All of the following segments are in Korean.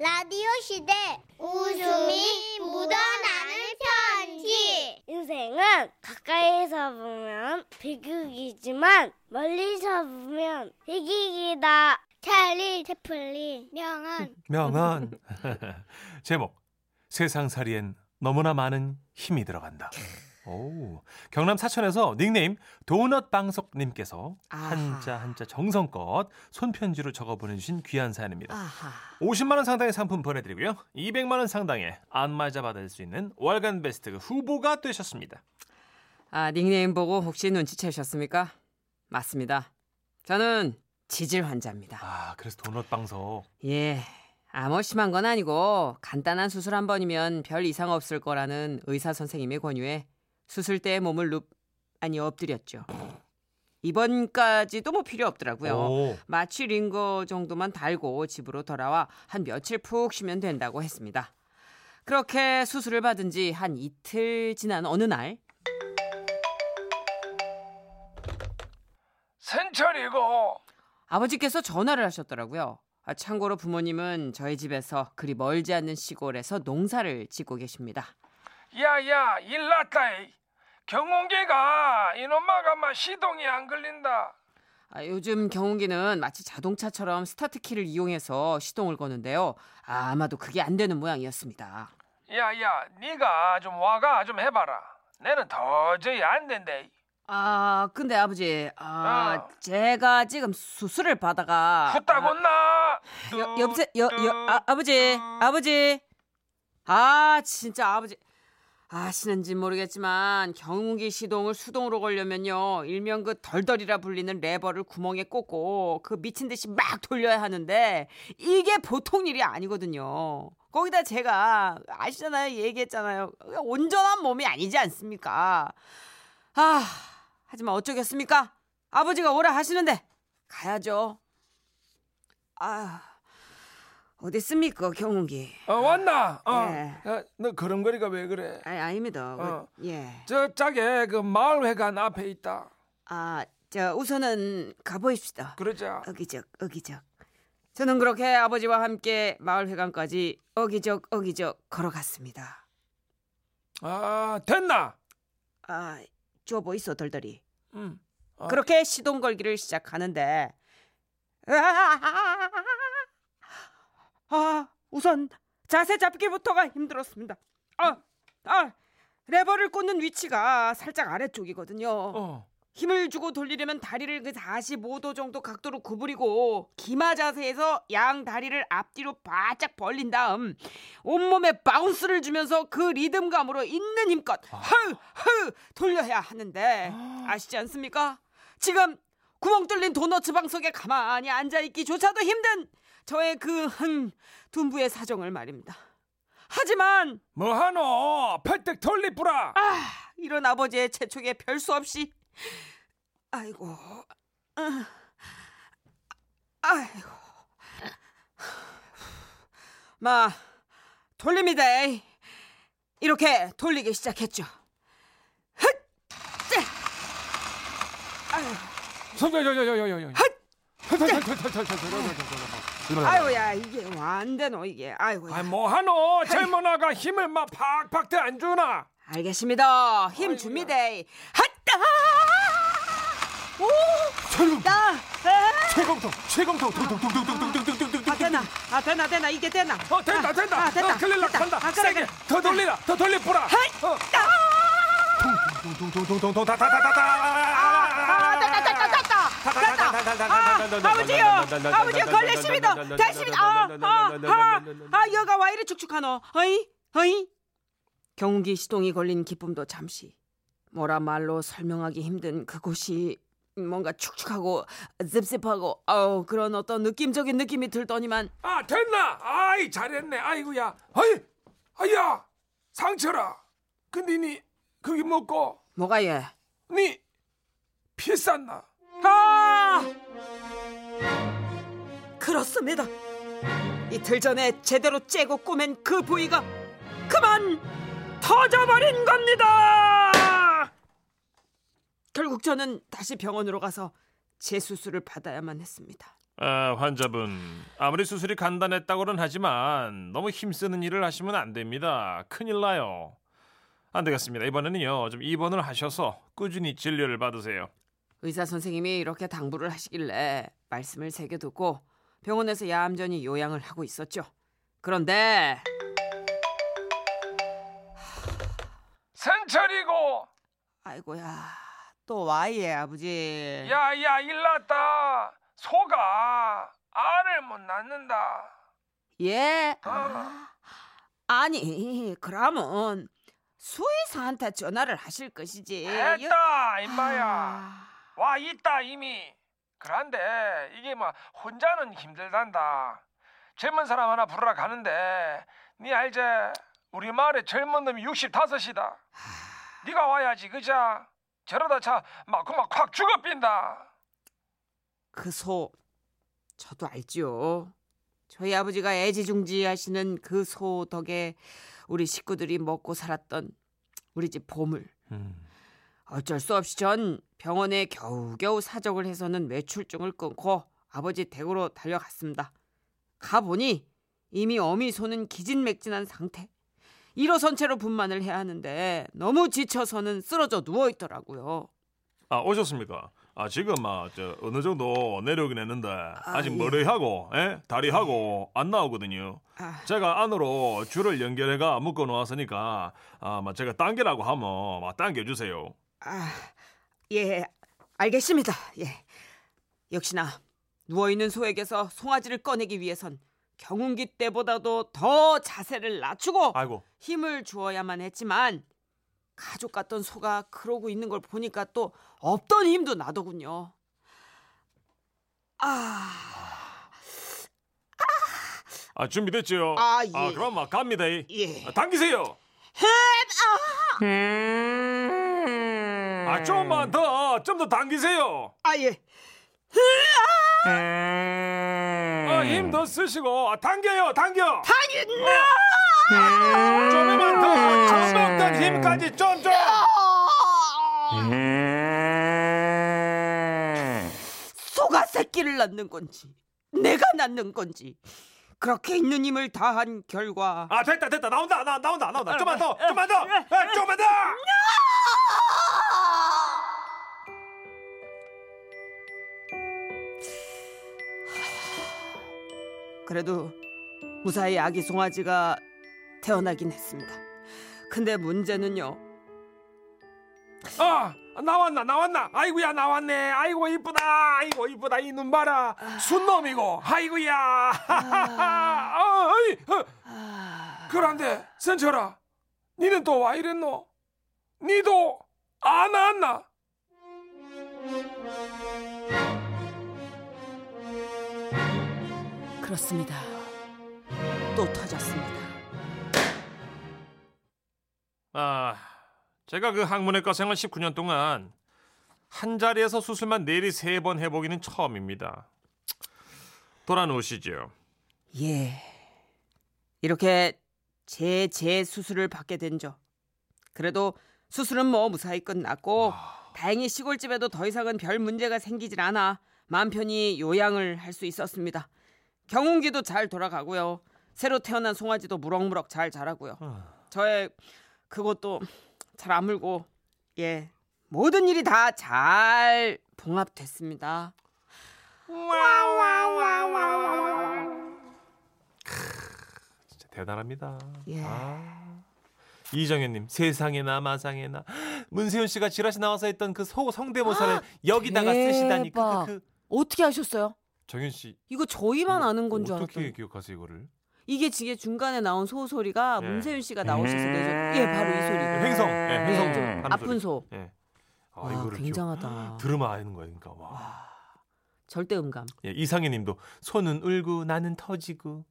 라디오 시대 웃음이 묻어나는 편지 인생은 가까이서 보면 비극이지만 멀리서 보면 희극이다. 찰리 채플린 명언 명언. 제목 세상살이엔 너무나 많은 힘이 들어간다. 오, 경남 사천에서 닉네임 도넛 방석님께서 한자 한자 정성껏 손편지로 적어 보내주신 귀한 사연입니다. 아하. 50만 원 상당의 상품 보내드리고요. 200만 원 상당의 안마자 받을 수 있는 월간 베스트 후보가 되셨습니다. 아, 닉네임 보고 혹시 눈치채셨습니까? 맞습니다. 저는 지질 환자입니다. 아, 그래서 도넛 방석. 예. 아무 심한 건 아니고 간단한 수술 한 번이면 별 이상 없을 거라는 의사 선생님의 권유에 수술 때 몸을 눕 아니 엎드렸죠. 이번까지도 뭐 필요 없더라고요. 오. 마취 링거 정도만 달고 집으로 돌아와 한 며칠 푹 쉬면 된다고 했습니다. 그렇게 수술을 받은 지 한 이틀 지난 어느 날 선철이고 아버지께서 전화를 하셨더라고요. 아, 참고로 부모님은 저희 집에서 그리 멀지 않는 시골에서 농사를 짓고 계십니다. 야야 일났다 이. 경운기가 이놈마가 막 시동이 안 걸린다 아, 요즘 경운기는 마치 자동차처럼 스타트 키를 이용해서 시동을 거는데요. 아, 아마도 그게 안 되는 모양이었습니다. 야야 네가 좀 와가 좀 해봐라 내는 도저히 안 된대 아, 근데 아버지, 아, 어. 제가 지금 수술을 받아가 후딱 온나 여, 여보세요, 여, 여, 아, 아버지, 아버지. 아, 진짜 아버지. 아시는지 모르겠지만 경운기 시동을 수동으로 걸려면요 일명 그 덜덜이라 불리는 레버를 구멍에 꽂고 그 미친 듯이 막 돌려야 하는데 이게 보통 일이 아니거든요. 거기다 제가 아시잖아요 얘기했잖아요 온전한 몸이 아니지 않습니까? 아 하지만 어쩌겠습니까? 아버지가 오라 하시는데 가야죠. 아 어디 있습니까 경운기? 어 왔나 어. 예. 야, 너 걸음걸이가 왜 그래 아 아닙니다. 그, 어. 예. 저 짝에 그 마을회관 앞에 있다 아, 저 우선은 가보십시다. 그러자 어기적, 어기적. 저는 그렇게 아버지와 함께 마을 회관까지 어기적, 어기적 걸어갔습니다. 아 됐나 아, 줘 보이소 덜덜이. 응. 어. 그렇게 시동 걸기를 시작하는데 아, 우선 자세 잡기부터가 힘들었습니다. 아, 아, 레버를 꽂는 위치가 살짝 아래쪽이거든요. 어. 힘을 주고 돌리려면 다리를 그 45도 정도 각도로 구부리고 기마 자세에서 양 다리를 앞뒤로 바짝 벌린 다음 온몸에 bounce를 주면서 그 리듬감으로 있는 힘껏 허허 돌려야 하는데 아시지 않습니까? 지금 구멍 뚫린 도너츠 방석에 가만히 앉아 있기조차도 힘든 저의 그 한 둔부의 사정을 말입니다. 하지만 뭐하노 펄떡 돌리뿌라 아, 이런 아버지의 재촉에 별수 없이 아이고 아, 아이고 마 돌립니다 이렇게 돌리기 시작했죠 헛! 째! 아유, 저저 저 저 저 저 저 아유야 이게 안 되노 이게 아이고 아 뭐하노 젊은 아가 힘을 막 팍팍 대안 주나 알겠습니다 힘 줍니다 핫다 오나 최공통 최공통 둥둥둥둥둥둥둥둥둥둥 아 되나 아 되나 되나 이게 되나 어 된다 된다 아, 됐다 어, 클릴라. 간다 아, 그래, 세게. 더 돌리라 더 어. 아, 됐다, 됐다, 됐다. 됐다. 아, 아버지요, 아버지요, 걸렸습니다. 됐습니다. 아, 아, 아, 아, 여가 와 이리 축축하노? 어이, 어이. 경운기 시동이 걸린 기쁨도 잠시. 뭐라 말로 설명하기 힘든 그곳이 뭔가 축축하고 씁씁하고 아우 그런 어떤 느낌적인 느낌이 들더니만 아 됐나 아이 잘했네 아이고야 아이 아야 상철아 근데 니 거기 먹고 뭐가 예? 니 피쌌나 아! 그렇습니다. 이틀 전에 제대로 째고 꼬맨 그 부위가 그만 터져버린 겁니다. 결국 저는 다시 병원으로 가서 재수술을 받아야만 했습니다. 아, 환자분 아무리 수술이 간단했다고는 하지만 너무 힘쓰는 일을 하시면 안 됩니다. 큰일 나요. 안 되겠습니다. 이번에는요 좀 입원을 하셔서 꾸준히 진료를 받으세요. 의사 선생님이 이렇게 당부를 하시길래 말씀을 새겨두고 병원에서 얌전히 요양을 하고 있었죠. 그런데 선철이고 아이고야 또 와이에 아버지. 야야 일났다 소가 알을 못 낳는다 예. 어. 아니 그러면 수의사한테 전화를 하실 것이지. 했다 임마야 아, 와 있다 이미 그런데 이게 뭐 혼자는 힘들단다 젊은 사람 하나 부르러 가는데 니 알제 우리 마을에 젊은 놈이 65이다 네가 와야지 그자 저러다 차 막고막 확 죽어 빈다 그 소 저도 알지요. 저희 아버지가 애지중지하시는 그 소 덕에 우리 식구들이 먹고 살았던 우리 집 보물. 음. 어쩔 수 없이 전 병원에 겨우겨우 사정을 해서는 외출증을 끊고 아버지 댁으로 달려갔습니다. 가보니 이미 어미 소는 기진맥진한 상태. 일어선 채로 분만을 해야 하는데 너무 지쳐서는 쓰러져 누워 있더라고요. 아 오셨습니까? 아 지금 막저 어느 정도 내려오긴 했는데 아 직 예. 머리하고 예? 다리하고 안 나오거든요. 아, 제가 안으로 줄을 연결해가 묶어 놓았으니까 아막 제가 당기라고 하면 막 당겨 주세요. 아, 예, 알겠습니다. 예. 역시나 누워 있는 소에게서 송아지를 꺼내기 위해선 경운기 때보다도 더 자세를 낮추고 아이고 힘을 주어야만 했지만 가족 같던 소가 그러고 있는 걸 보니까 또 없던 힘도 나더군요. 아, 아 준비됐죠? 아, 예. 그럼 막 갑니다. 예. 아, 당기세요. 아 좀만 더, 좀 더 당기세요. 아 예. 아, 힘 더 쓰시고. 아, 당겨요, 당겨. 당긴다. 좀만 더, 처음 먹던 힘까지 좀 좀. 소가 새끼를 낳는 건지 내가 낳는 건지. 그렇게 있는 힘을 다한 결과. 아 됐다, 됐다, 나온다, 나 나온다, 나온다. 좀만 더, 좀만 더, 아, 좀만 더. 그래도 무사히 아기 송아지가 태어나긴 했습니다. 근데 문제는요. 아 나왔나 나왔나? 아이고야 나왔네. 아이고 이쁘다. 아이고 이쁘다. 이 눈 봐라. 순놈이고. 아이고야. 어, 어이, 어. 그런데 선철아 니는 또 와 이랬노? 니도 안 왔나 그렇습니다. 또 터졌습니다. 아, 제가 그 학문외과 생활 19년 동안 한 자리에서 수술만 내리 세 번 해보기는 처음입니다. 돌아놓으시죠. 예. 이렇게 제제 수술을 받게 된 저. 그래도 수술은 뭐 무사히 끝났고 다행히 시골집에도 더 이상은 별 문제가 생기질 않아 마음 편히 요양을 할 수 있었습니다. 경운기도 잘 돌아가고요. 새로 태어난 송아지도 무럭무럭 잘 자라고요. 저의 그것도 잘 아물고 예 모든 일이 다 잘 봉합됐습니다. 진짜 대단합니다. 예. 아. 이정현님 세상에나 마상에나 문세윤 씨가 지라시 나와서 했던 그 소 성대모사를 여기다가 쓰시다니 그, 대박. 그, 그. 어떻게 하셨어요? 정현 씨 이거 저희만 아는 건줄 어떻게 알았더니 기억하세요 이거를? 이게 지금 중간에 나온 소 소리가 예. 문세윤 씨가 나오셔서 내죠. 예, 바로 이 소리. 횡성, 예, 횡성 네, 좀 하는 아픈 소리. 소. 예. 아, 와, 이거를 굉장하다. 기억, 들으면 아는 거예요, 그러니까 와. 절대 음감. 예, 이상희님도 손은 울고 나는 터지고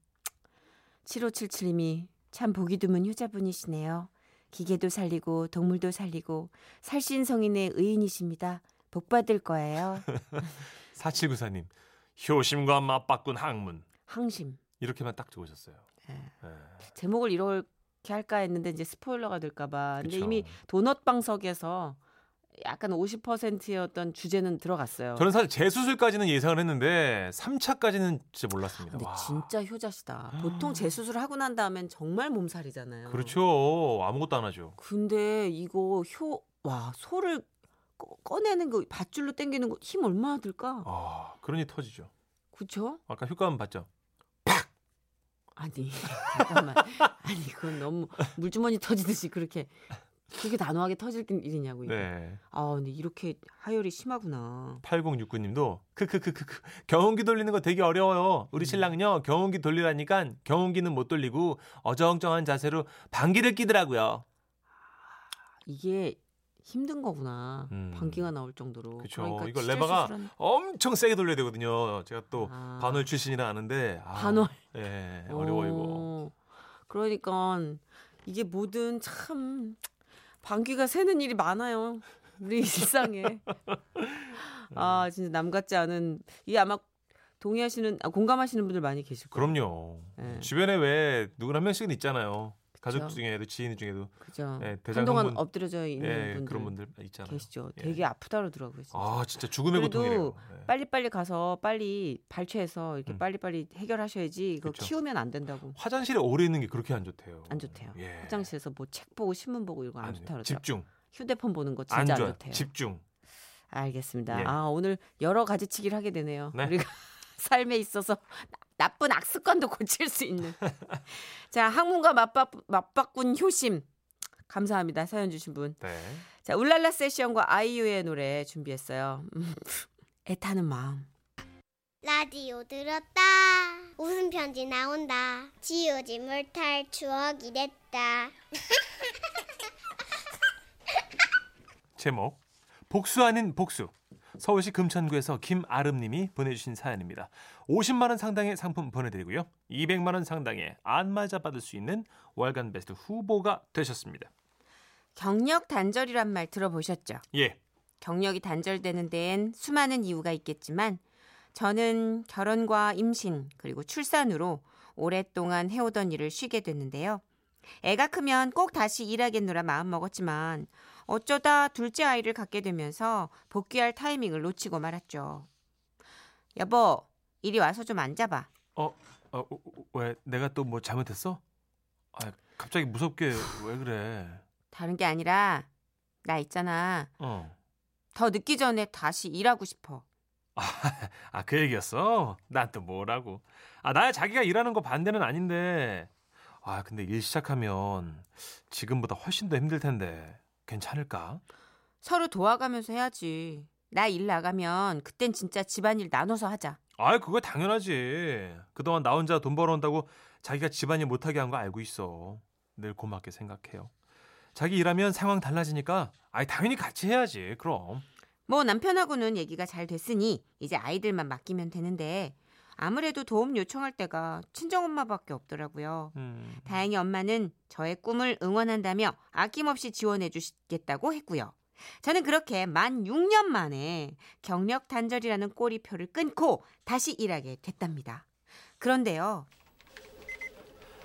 7577님이 참 보기 드문 효자분이시네요. 기계도 살리고 동물도 살리고 살신성인의 의인이십니다. 복 받을 거예요. 4794님 효심과 맞바꾼 학문 항심. 이렇게만 딱 적으셨어요. 예. 예. 제목을 이렇게 할까 했는데 이제 스포일러가 될까봐. 근데 그쵸. 이미 도넛 방석에서 약간 50%였던 주제는 들어갔어요. 저는 사실 재수술까지는 예상을 했는데 3차까지는 진짜 몰랐습니다. 근데 와. 진짜 효자시다. 보통 재수술 하고 난 다음엔 정말 몸살이잖아요. 그렇죠. 아무것도 안 하죠. 근데 이거 효, 와, 소를 꺼, 꺼내는 거, 밧줄로 당기는 거 힘 얼마나 들까? 아, 그러니 터지죠. 그쵸? 아까 효과음 봤죠? 아니, 잠깐만. 아니, 그건 너무 물주머니 터지듯이 그렇게, 그렇게 단호하게 터질 일이냐고. 이게. 네. 아, 근데 이렇게 하열이 심하구나. 8069님도 크크크크크 경운기 돌리는 거 되게 어려워요. 우리 신랑은요 경운기 돌리라니까 경운기는 못 돌리고 어정쩡한 자세로 방귀를 끼더라고요. 이게 힘든 거구나. 음. 방귀가 나올 정도로. 그쵸. 그러니까 치질 레버가 수술은- 엄청 세게 돌려야 되거든요. 제가 또 아. 반월 출신이라 아는데 아, 반월. 예 어려워 이거. 어, 그러니까 이게 뭐든 참 방귀가 새는 일이 많아요. 우리 일상에. 아 진짜 남 같지 않은 이게 아마 동의하시는 아, 공감하시는 분들 많이 계실 거예요. 그럼요. 예. 주변에 왜 누구나 한 명씩은 있잖아요. 가족. 중에도 지인 중에도 그죠. 예, 대장 한동안 한 분- 엎드려져 있는 예, 분들 그런 분들 있잖아요. 계시죠. 예. 되게 아프다 그러더라고요. 진짜. 아 진짜 죽음의 그래도 고통이래요. 예. 빨리빨리 가서 빨리 발췌해서 이렇게 음. 빨리빨리 해결하셔야지 이거 그쵸. 키우면 안 된다고. 화장실에 오래 있는 게 그렇게 안 좋대요. 안 좋대요. 예. 화장실에서 뭐 책 보고 신문 보고 이거 안안 좋다. 그러더라고요. 집중. 휴대폰 보는 거안 진짜 안, 좋아. 좋대요. 집중. 알겠습니다. 예. 아 오늘 여러 가지 치기를 하게 되네요. 네. 우리가 삶에 있어서 나- 나쁜 악습관도 고칠 수 있는. 자 학문과 맞바, 맞바꾼 효심 감사합니다. 사연 주신 분. 네. 자 울랄라 세션과 아이유의 노래 준비했어요. 음, 애타는 마음. 라디오 들었다. 웃음 편지 나온다. 지우지 못할 추억이 됐다. 제목 복수 아닌 복수. 서울시 금천구에서 김아름님이 보내주신 사연입니다. 50만 원 상당의 상품 보내드리고요. 200만 원 상당의 안마자 받을 수 있는 월간 베스트 후보가 되셨습니다. 경력 단절이란 말 들어보셨죠? 예. 경력이 단절되는 데엔 수많은 이유가 있겠지만 저는 결혼과 임신 그리고 출산으로 오랫동안 해오던 일을 쉬게 됐는데요. 애가 크면 꼭 다시 일하겠노라 마음먹었지만 어쩌다 둘째 아이를 갖게 되면서 복귀할 타이밍을 놓치고 말았죠. 여보, 이리 와서 좀 앉아봐. 어, 어, 어, 왜 내가 또 뭐 잘못했어? 아, 갑자기 무섭게 왜 그래? 다른 게 아니라 나 있잖아. 어. 더 늦기 전에 다시 일하고 싶어. 아, 그 얘기였어? 난 또 뭐라고. 아, 나야 자기가 일하는 거 반대는 아닌데. 아, 근데 일 시작하면 지금보다 훨씬 더 힘들 텐데. 괜찮을까? 서로 도와가면서 해야지. 나 일 나가면 그땐 진짜 집안일 나눠서 하자. 아, 그거 당연하지. 그동안 나 혼자 돈 벌어온다고 자기가 집안일 못하게 한 거 알고 있어. 늘 고맙게 생각해요. 자기 일하면 상황 달라지니까 아이 당연히 같이 해야지. 그럼. 뭐 남편하고는 얘기가 잘 됐으니 이제 아이들만 맡기면 되는데 아무래도 도움 요청할 때가 친정엄마밖에 없더라고요. 음. 다행히 엄마는 저의 꿈을 응원한다며 아낌없이 지원해 주시겠다고 했고요. 저는 그렇게 만 6년 만에 경력 단절이라는 꼬리표를 끊고 다시 일하게 됐답니다. 그런데요.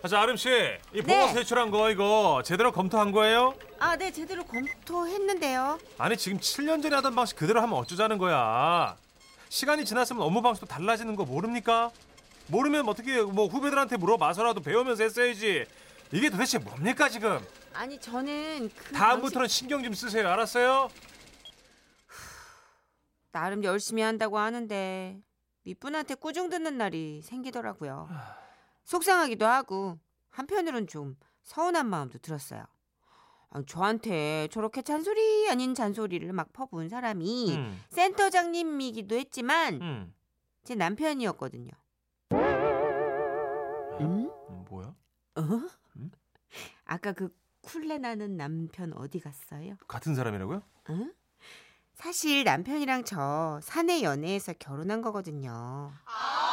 아, 자, 아름 씨. 이 보고 네. 제출한 거 이거 제대로 검토한 거예요? 아, 네, 제대로 검토했는데요. 아니 지금 7년 전에 하던 방식 그대로 하면 어쩌자는 거야. 시간이 지났으면 업무 방식도 달라지는 거 모릅니까? 모르면 어떻게 뭐 후배들한테 물어봐서라도 배우면서 했어야지. 이게 도대체 뭡니까 지금? 아니, 저는 그 다음부터는 신경 좀 쓰세요. 알았어요? 나름 열심히 한다고 하는데 윗분한테 꾸중 듣는 날이 생기더라고요. 속상하기도 하고 한편으론 좀 서운한 마음도 들었어요. 아, 저한테 저렇게 잔소리 아닌 잔소리를 막 퍼부은 사람이 음, 센터장님이기도 했지만 음. 제 남편이었거든요. 음? 음, 뭐야? 어? 음? 아까 그 쿨레 나는 남편 어디 갔어요? 같은 사람이라고요? 응? 사실 남편이랑 저 사내 연애에서 결혼한 거거든요. 어,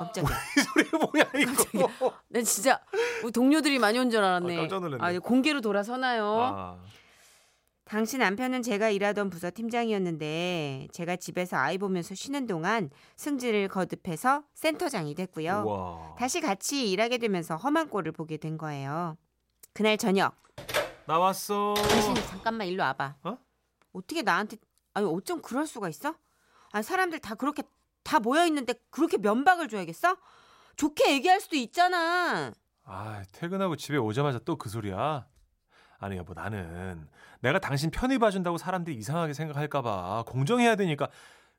깜짝이야. 이 소리 뭐야 이거? 난 진짜 우리 동료들이 많이 온 줄 알았네. 아, 깜짝 놀랐네. 아, 공개로 돌아서나요? 아, 당시 남편은 제가 일하던 부서 팀장이었는데 제가 집에서 아이 보면서 쉬는 동안 승진을 거듭해서 센터장이 됐고요. 우와. 다시 같이 일하게 되면서 험한 꼴을 보게 된 거예요. 그날 저녁 나왔어. 당신 잠깐만 일로 와봐. 어? 어떻게 나한테 아니 어쩜 그럴 수가 있어? 아니 사람들 다 그렇게 다 모여 있는데 그렇게 면박을 줘야겠어? 좋게 얘기할 수도 있잖아. 아, 퇴근하고 집에 오자마자 또 그 소리야. 아니 여보 나는 내가 당신 편히 봐준다고 사람들이 이상하게 생각할까봐 공정해야 되니까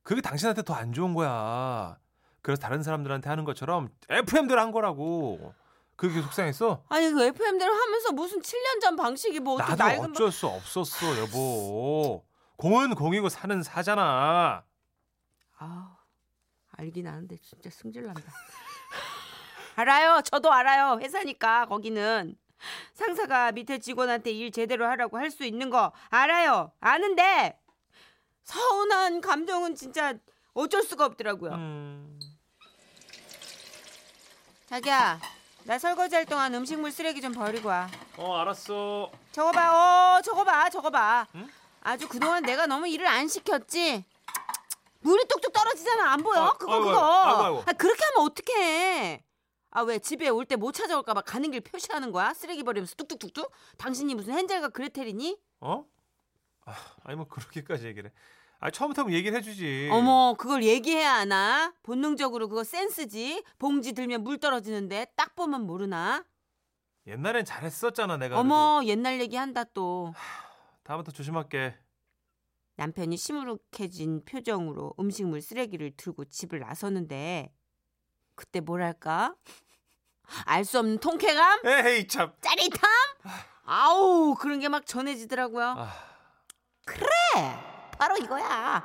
그게 당신한테 더 안 좋은 거야. 그래서 다른 사람들한테 하는 것처럼 FM대로 한 거라고. 그게 속상했어? 아니 그 FM대로 하면서 무슨 7년 전 방식이 뭐 나도 낡은 방- 어쩔 수 없었어 여보. 공은 공이고 사는 사잖아. 아 알긴 아는데 진짜 승질난다. 알아요. 저도 알아요. 회사니까 거기는 상사가 밑에 직원한테 일 제대로 하라고 할 수 있는 거 알아요. 아는데 서운한 감정은 진짜 어쩔 수가 없더라고요. 음. 자기야, 나 설거지 할 동안 음식물 쓰레기 좀 버리고 와. 어 알았어. 저거 봐, 어, 저거 봐, 저거 봐. 응? 아주 그동안 내가 너무 일을 안 시켰지. 물이 뚝뚝 떨어지잖아. 안 보여? 아, 그거 아이고, 그거. 아이고, 아이고. 아, 그렇게 하면 어떡해? 아 왜 집에 올 때 못 찾아올까 봐 가는 길 표시하는 거야? 쓰레기 버리면서 뚝뚝뚝뚝? 당신이 무슨 헨젤과 그레텔이니? 어? 아, 아니 뭐 그렇게까지 얘기를 해. 아 처음부터 뭐 얘기를 해주지. 어머 그걸 얘기해야 하나? 본능적으로 그거 센스지. 봉지 들면 물 떨어지는데 딱 보면 모르나? 옛날엔 잘했었잖아 내가. 어머 옛날 얘기 한다 또. 그래도. 다음부터 조심할게. 남편이 시무룩해진 표정으로 음식물 쓰레기를 들고 집을 나섰는데 그때 뭐랄까? 알 수 없는 통쾌감? 에이 참. 짜릿함? 아우 그런 게 막 전해지더라고요. 아, 그래 바로 이거야.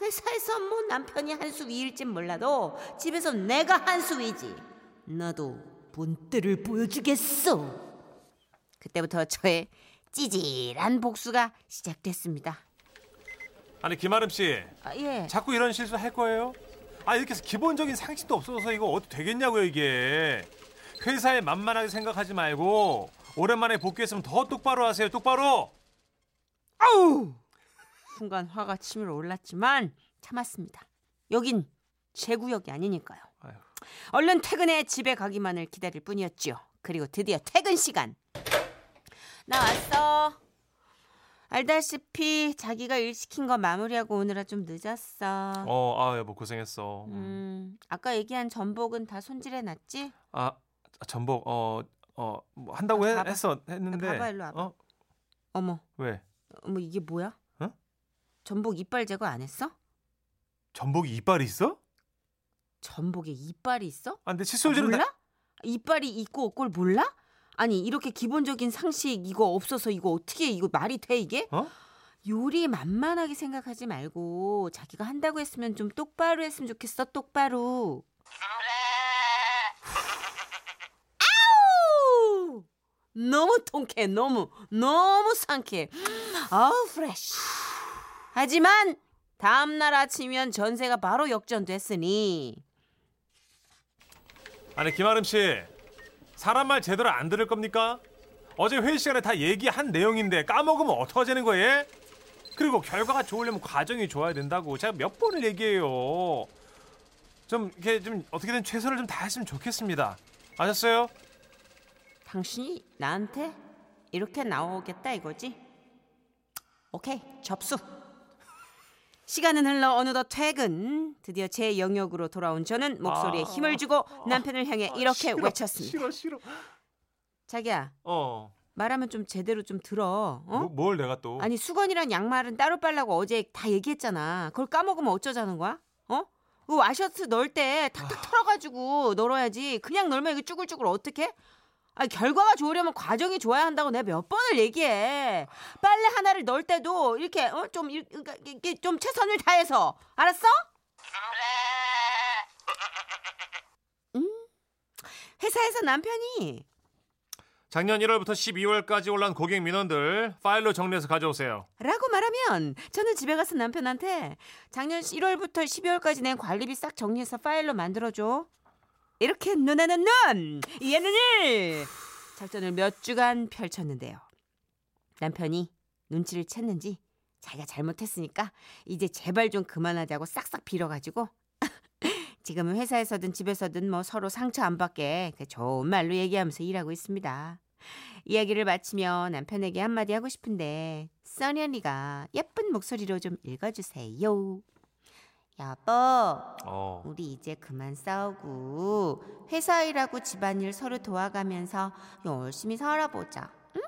회사에서 뭐 남편이 한 수 위일진 몰라도 집에서 내가 한 수 위지. 나도 본때를 보여주겠어. 그때부터 저의 찌질한 복수가 시작됐습니다. 아니 김아름 씨, 아, 예. 자꾸 이런 실수 할 거예요? 아 이렇게 해서 기본적인 상식도 없어서 이거 어떻게 되겠냐고요 이게. 회사에 만만하게 생각하지 말고 오랜만에 복귀했으면 더 똑바로 하세요 똑바로. 아우! 순간 화가 치밀어 올랐지만 참았습니다. 여긴 제 구역이 아니니까요. 아휴. 얼른 퇴근해 집에 가기만을 기다릴 뿐이었죠. 그리고 드디어 퇴근 시간. 나 왔어. 알다시피 자기가 일 시킨 거 마무리하고 오느라 좀 늦었어. 어, 아 여보 고생했어. 음, 아까 얘기한 전복은 다 손질해 놨지? 아 전복 어 어 뭐 한다고 해, 봐봐. 했어 했는데. 봐봐, 일로 와봐. 어 어머, 왜? 어머 이게 뭐야? 어? 전복 이빨 제거 안 했어? 전복이 이빨이 있어? 전복에 이빨이 있어? 아 근데 칫솔질은 몰라? 다- 이빨이 있고 없고를 몰라? 아니 이렇게 기본적인 상식 이거 없어서 이거 어떻게 이거 말이 돼 이게? 어? 요리 만만하게 생각하지 말고 자기가 한다고 했으면 좀 똑바로 했으면 좋겠어 똑바로. 아우! 너무 통쾌해 너무 너무 상쾌해. 아우 프레쉬. 하지만 다음 날 아침이면 전세가 바로 역전됐으니 아니 김아름 씨 사람 말 제대로 안 들을 겁니까? 어제 회의 시간에 다 얘기한 내용인데 까먹으면 어떡하자는 거예요? 그리고 결과가 좋으려면 과정이 좋아야 된다고 제가 몇 번을 얘기해요. 좀 이렇게 좀 어떻게든 최선을 좀 다했으면 좋겠습니다. 아셨어요? 당신이 나한테 이렇게 나오겠다 이거지? 오케이 접수. 시간은 흘러 어느덧 퇴근. 드디어 제 영역으로 돌아온 저는 목소리에 아. 힘을 주고 남편을 향해 이렇게 싫어, 외쳤습니다. 싫어 싫어. 자기야 어. 말하면 좀 제대로 좀 들어. 어? 뭐, 뭘 내가 또? 아니 수건이랑 양말은 따로 빨라고 어제 다 얘기했잖아. 그걸 까먹으면 어쩌자는 거야? 어? 그 와셔츠 넣을 때 탁탁 털어가지고 널어야지. 그냥 널면 이게 쭈글쭈글 어떡해? 아니 결과가 좋으려면 과정이 좋아야 한다고 내가 몇 번을 얘기해. 빨래 하나를 넣을 때도 이렇게 어? 좀 이렇게, 이렇게 좀 최선을 다해서 알았어? 음? 회사에서 남편이 작년 1월부터 12월까지 올라온 고객 민원들 파일로 정리해서 가져오세요. 라고 말하면 저는 집에 가서 남편한테 작년 1월부터 12월까지 낸 관리비 싹 정리해서 파일로 만들어줘. 이렇게 눈에는 눈, 이에는 일 작전을 몇 주간 펼쳤는데요. 남편이 눈치를 챘는지 자기가 잘못했으니까 이제 제발 좀 그만하자고 싹싹 빌어가지고 지금은 회사에서든 집에서든 뭐 서로 상처 안 받게 그 좋은 말로 얘기하면서 일하고 있습니다. 이야기를 마치며 남편에게 한마디 하고 싶은데 써니 언니가 예쁜 목소리로 좀 읽어주세요. 여보, 어. 우리 이제 그만 싸우고 회사 일하고 집안일 서로 도와가면서 열심히 살아보자. 응?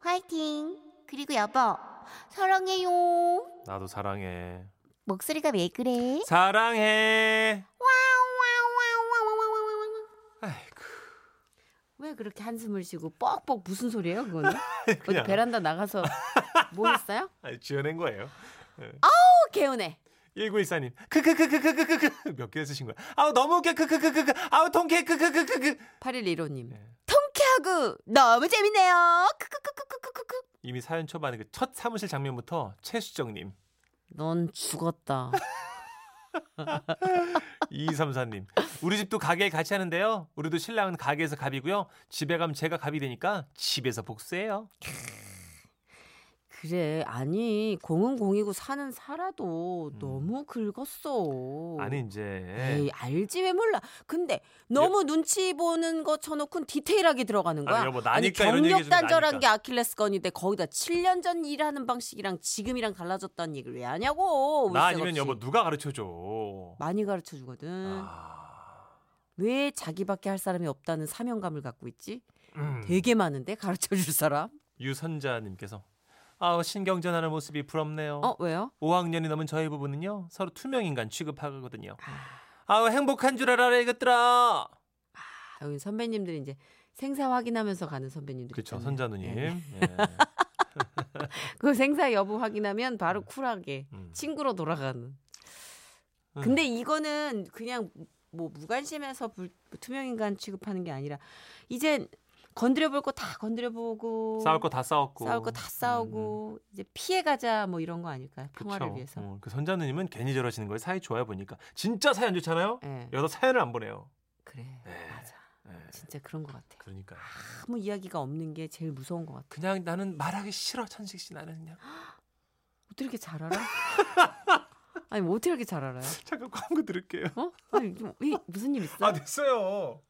화이팅. 그리고 여보, 사랑해요. 나도 사랑해. 목소리가 왜 그래? 사랑해. 아이고. 왜 그렇게 한숨을 쉬고 뻑뻑 무슨 소리예요, 그거는? 어디 그냥. 베란다 나가서 뭐 했어요? 아니, 지어낸 거예요. 어, 개운해. 1914님, 크크크크크크크크. 몇 개 쓰신 거야? 아우, 너무 웃겨. 크크크크크. 아우, 통쾌. 크크크크크. 811호님. 네. 통쾌하고 너무 재밌네요. 크크크크크크크. 이미 사연 초반에 그 첫 사무실 장면부터 최수정님. 넌 죽었다. 2234님. 우리 집도 가게에 같이 하는데요. 우리도 신랑은 가게에서 갑이고요. 집에 가면 제가 갑이 되니까 집에서 복수해요. 그래 아니 공은 공이고 사는 살아도 음. 너무 긁었어. 아니 이제 에이 알지 왜 몰라. 근데 너무 눈치 보는 거 쳐놓고는 디테일하게 들어가는 거야. 아니, 여보, 나니까 얘기 경력 단절한. 게 아킬레스건인데 거기다 7년 전 일하는 방식이랑 지금이랑 달라졌다는 얘기를 왜 하냐고. 나 아니면 없이. 여보 누가 가르쳐 줘. 많이 가르쳐 주거든. 아. 왜 자기밖에 할 사람이 없다는 사명감을 갖고 있지? 음. 되게 많은데 가르쳐 줄 사람? 유선자님께서 아우 신경전하는 모습이 부럽네요. 어 왜요? 5학년이 넘은 저희 부부는요 서로 투명 인간 취급하거든요. 아, 아우 행복한 줄 알아라 이것들아. 여기 선배님들이 이제 생사 확인하면서 가는 선배님들 그렇죠 있잖아요. 선자 누님. 네. 예. 그 생사 여부 확인하면 바로 쿨하게 음. 친구로 돌아가는. 음. 근데 이거는 그냥 뭐 무관심해서 불, 투명인간 취급하는 게 아니라 이젠 건드려 볼 거 다 건드려 보고 싸울 거 다 싸웠고. 싸울 거 다 싸우고 이제 피해 가자 뭐 이런 거 아닐까요? 평화를 그쵸. 위해서. 어, 그 선자 누 님은 괜히 저러시는 거예요. 사이 좋아요 보니까 진짜 안 좋잖아요. 예. 여기다 사연을 안 보내요. 그래. 네. 맞아. 네. 진짜 그런 것 같아. 그러니까 아무 이야기가 없는 게 제일 무서운 것 같아. 그냥 나는 말하기 싫어 천식 씨 나는 그냥 어떻게 이렇게 잘 알아? 아니 뭐 어떻게 이렇게 잘 알아요? 잠깐 광고 들을게요. 어? 아니 좀, 이, 무슨 일 있어? 아 됐어요.